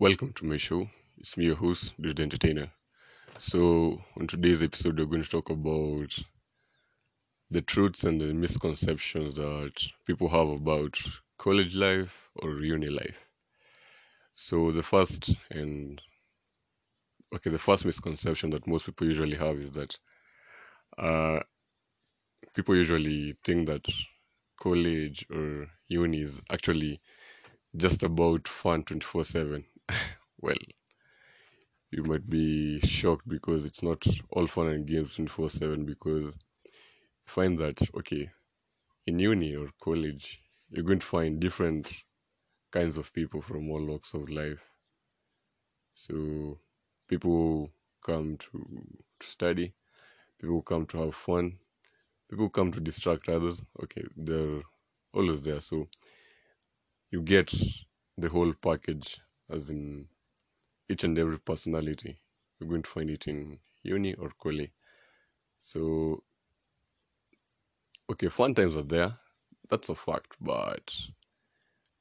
Welcome to my show. It's me, your host, the Entertainer. So, on today's episode, we're going to talk about the truths and the misconceptions that people have about college life or uni life. So, the first and okay, the first misconception that most people usually have is that uh, people usually think that college or uni is actually just about fun 24 7 well you might be shocked because it's not all fun and games 24 7 because you find that okay in uni or college you're going to find different kinds of people from all walks of life. So people come to, to study people come to have fun people come to distract others okay they're always there. So you get the whole package as in each and every personality you're going to find it in uni or college. So okay fun times are there that's a fact but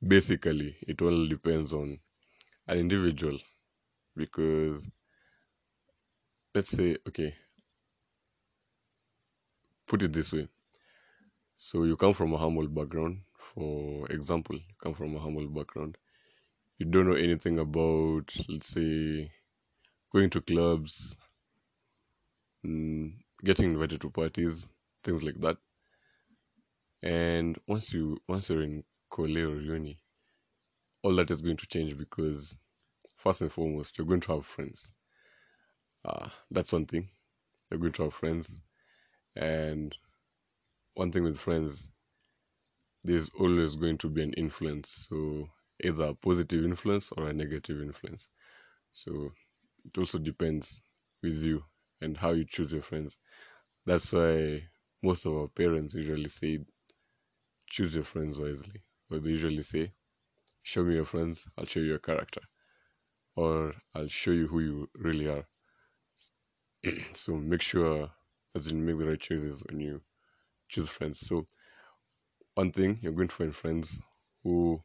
basically it all depends on an individual because let's say okay put it this way. So you come from a humble background for example you come from a humble background you don't know anything about let's say going to clubs mm, getting invited to parties things like that. And once you once you're in college or uni all that is going to change because first and foremost you're going to have friends. Uh, that's one thing. You're going to have friends. And one thing with friends there's always going to be an influence. So either a positive influence or a negative influence. So it also depends with you and how you choose your friends. That's why most of our parents usually say choose your friends wisely. Or they usually say show me your friends i'll show you your character or i'll show you who you really are. So make sure that you make the right choices when you choose friends. So one thing you're going to find friends who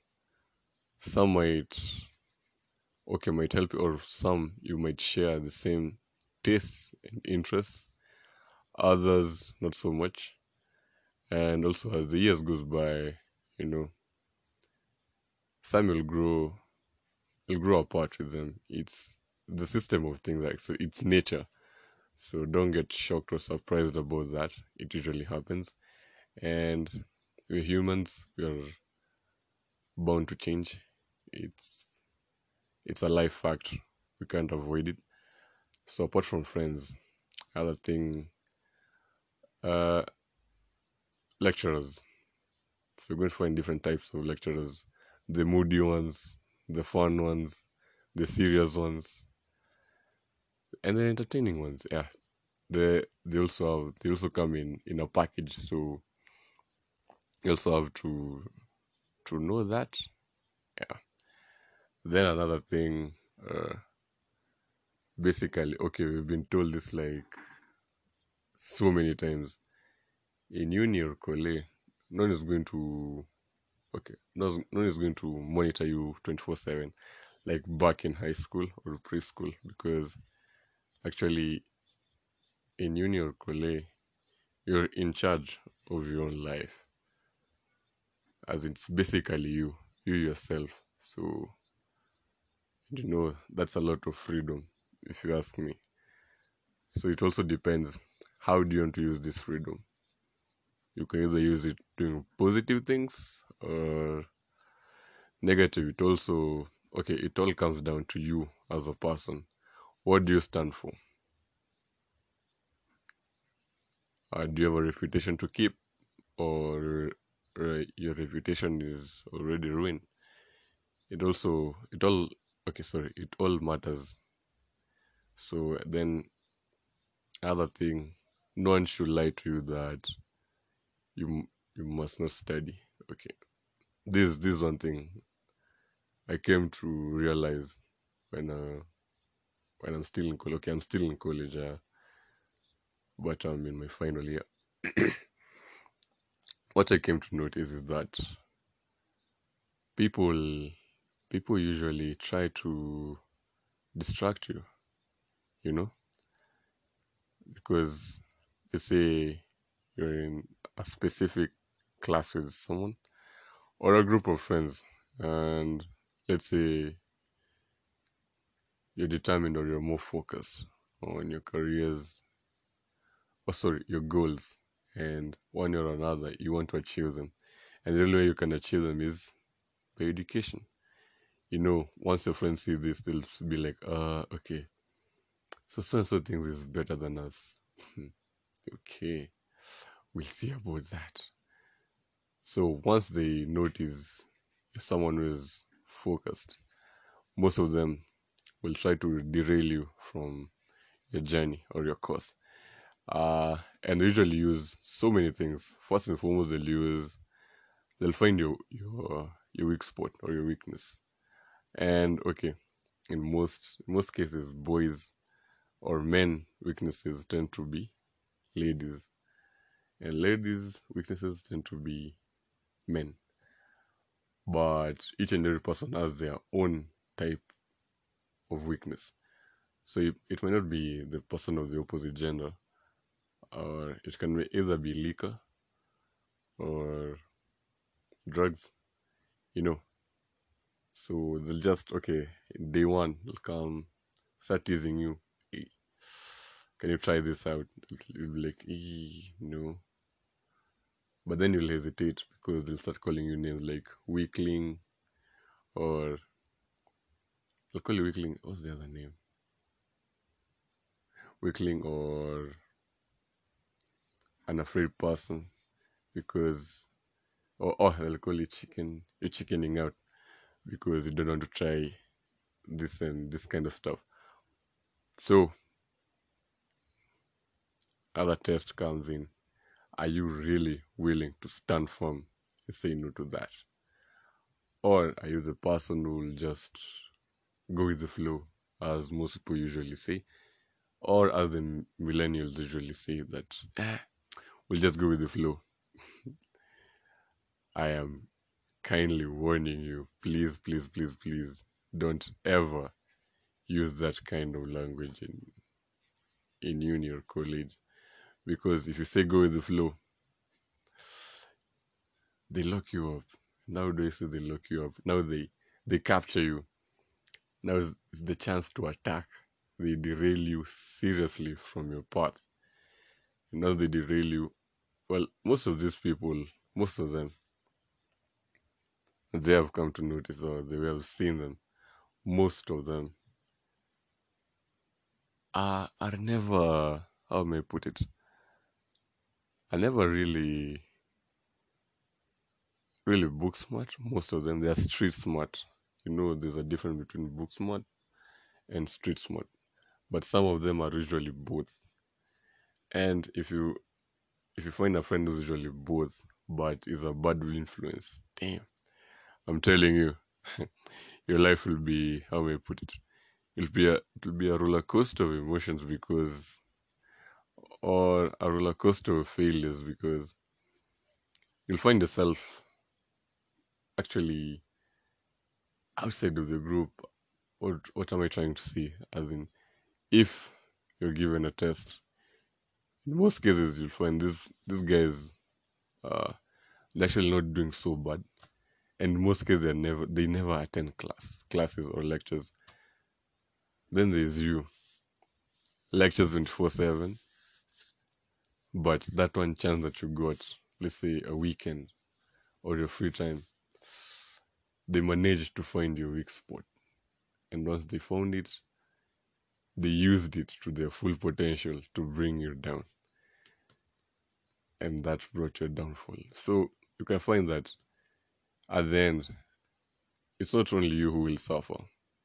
some might okay might help you or some you might share the same tastes and interests others not so much. And also as the years goes by you know some will grow will grow apart with them. It's the system of things like so it's nature. So don't get shocked or surprised about that. It usually happens. And we're humans. We are bound to change it's it's a life fact we can't avoid it. So apart from friends other thing uh lecturers. So we're going to find different types of lecturers. The moody ones the fun ones the serious ones and the entertaining ones yeah. They they also have they also come in in a package so you also have to to know that yeah then another thing uh basically okay we've been told this like so many times. In uni or college no one is going to okay no, one is going to monitor you 24 7 like back in high school or preschool because actually in uni or college you're in charge of your own life. As it's basically you you yourself. So you know that's a lot of freedom if you ask me. So it also depends. How do you want to use this freedom? You can either use it doing positive things or negative. It also okay it all comes down to you as a person. What do you stand for? Uh, do you have a reputation to keep or uh, your reputation is already ruined? It also it all okay sorry it all matters. So then other thing no one should lie to you that you you must not study. Okay this this one thing i came to realize when uh when i'm still in college okay i'm still in college uh, but i'm in my final year. What i came to notice is that people people usually try to distract you, you know, because let's say you're in a specific class with someone or a group of friends, and let's say you're determined or you're more focused on your careers, or sorry, your goals, and one way or another, you want to achieve them. And the only way you can achieve them is by education. You know, once your friends see this, they'll be like, uh, okay, so so and so thinks is better than us. okay, we'll see about that. So once they notice someone who is focused, most of them will try to derail you from your journey or your course. Uh, and they usually use so many things. First and foremost, they'll use they'll find your your your weak spot or your weakness. And okay, in most most cases, boys or men weaknesses tend to be ladies, and ladies weaknesses tend to be men. But each and every person has their own type of weakness. So it, it may not be the person of the opposite gender, or it can either be liquor or drugs, you know. So they'll just okay, day one they'll come start teasing you. "Hey, Can you try this out? You'll be like, "Eh, no. But then you'll hesitate because they'll start calling you names like weakling or they'll call you weakling. What's the other name? Weakling or an afraid person because or oh they'll call you chicken you're chickening out because you don't want to try this and this kind of stuff. So other test comes in. Are you really willing to stand firm and say no to that? Or are you the person who will just go with the flow, as most people usually say? Or as the millennials usually say that eh, we'll just go with the flow. I am kindly warning you, please, please, please, please, don't ever use that kind of language in in uni or college. Because if you say go with the flow, they lock you up. Nowadays they lock you up. Now they they capture you. Now is the chance to attack. They derail you seriously from your path. Now they derail you. Well, most of these people, most of them, they have come to notice or they have seen them. Most of them are are never how may I put it? Are never really really book smart. Most of them they are street smart. You know, there's a difference between book smart and street smart. But some of them are usually both. And if you if you find a friend who's usually both, but is a bad influence, damn, I'm telling you, your life will be how may I put it? It'll be a it'll be a roller coaster of emotions because or a roller coaster of failures because you'll find yourself actually outside of the group. What what am I trying to say? As in if you're given a test, in most cases you'll find this this guy is uh they're actually not doing so bad. And most cases they never they never attend class classes or lectures. Then there's you. Lectures twenty four seven. But that one chance that you got, let's say a weekend or your free time, they managed to find your weak spot. And once they found it, they used it to their full potential to bring you down. And that brought your downfall. So you can find that at the end, it's not only you who will suffer.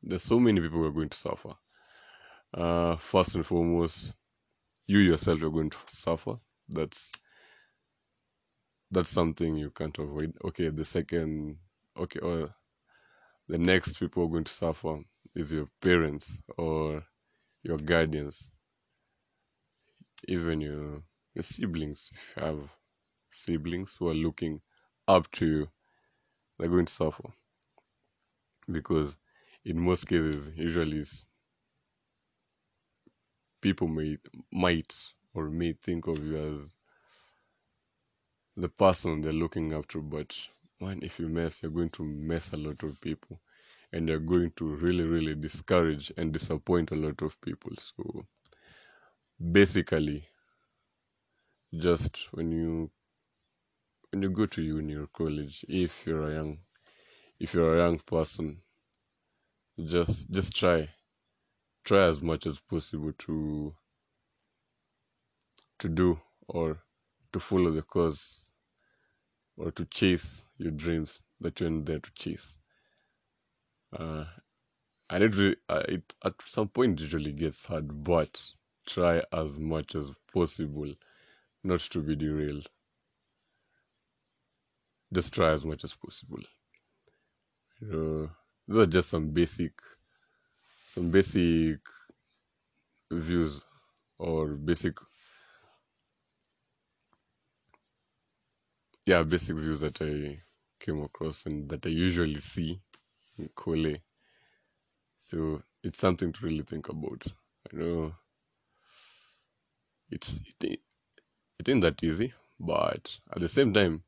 There's so many people who are going to suffer. Uh, first and foremost, you yourself are going to suffer. That's that's something you can't avoid. Okay, the second, okay, or the next people are going to suffer is your parents or your guardians, even your your siblings. If you have siblings who are looking up to you, they're going to suffer. Because in most cases, usually people may might or may think of you as the person they're looking to, but man, if you mess, you're going to mess a lot of people, and you're going to really, really discourage and disappoint a lot of people. So basically, just when you when you go to uni or college, if you're a young if you're a young person, just just try try as much as possible to to do or to follow the cause or to chase your dreams that you're there to chase. Uh, and it, uh, it at some point usually gets hard, but try as much as possible not to be derailed. Just try as much as possible. You know, those are just some basic, some basic views or basic, yeah, basic views that I came across and that I usually see in Kole. So it's something to really think about. I know it's it, it ain't that easy, but at the same time,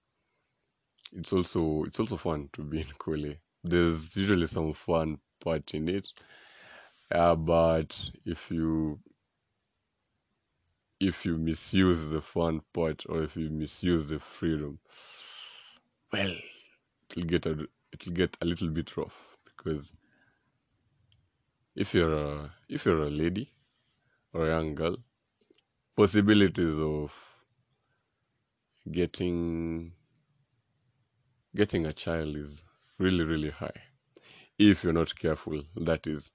it's also it's also fun to be in Kole. There's usually some fun part in it, uh, but if you if you misuse the fun part or if you misuse the freedom, well, it'll get a it'll get a little bit rough because if you're a if you're a lady or a young girl, possibilities of getting getting a child is really really high. If you're not careful that is.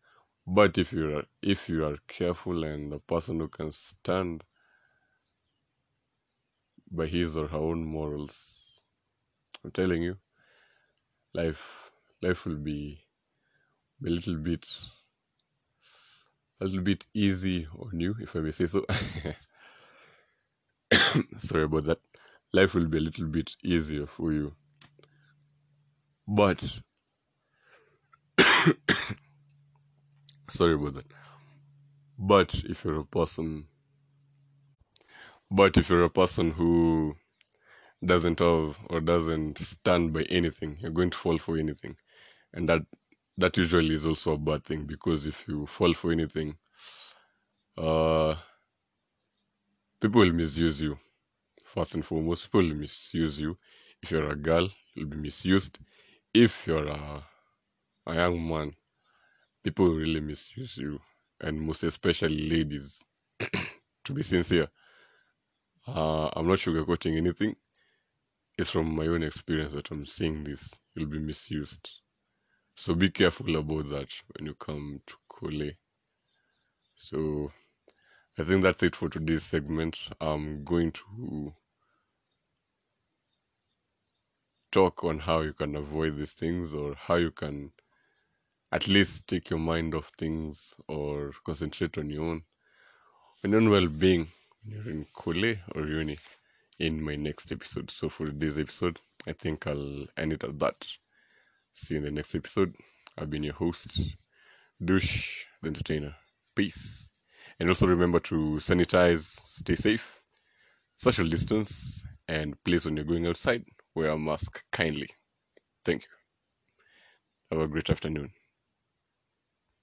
But if you're if you are careful and a person who can stand by his or her own morals i'm telling you life life will be a little bit a little bit easy on you if i may say so. Sorry about that. Life will be a little bit easier for you but sorry about that. But if you're a person but if you're a person who doesn't have or doesn't stand by anything you're going to fall for anything. And that that usually is also a bad thing because if you fall for anything uh people will misuse you. First and foremost people will misuse you. If you're a girl you'll be misused if you're a, a young man people really misuse you and most especially ladies to be sincere uh, i'm not sugarcoating anything it's from my own experience that i'm seeing this you'll be misused so be careful about that when you come to Kole. So I think that's it for today's segment. I'm going to talk on how you can avoid these things or how you can at least take your mind off things or concentrate on your own on your own well-being when you're in Kole or uni in my next episode. So for this episode, I think I'll end it at that. See you in the next episode. I've been your host, Douche the Entertainer. Peace. And also remember to sanitize, stay safe, social distance, and please when you're going outside, wear a mask kindly. Thank you. Have a great afternoon.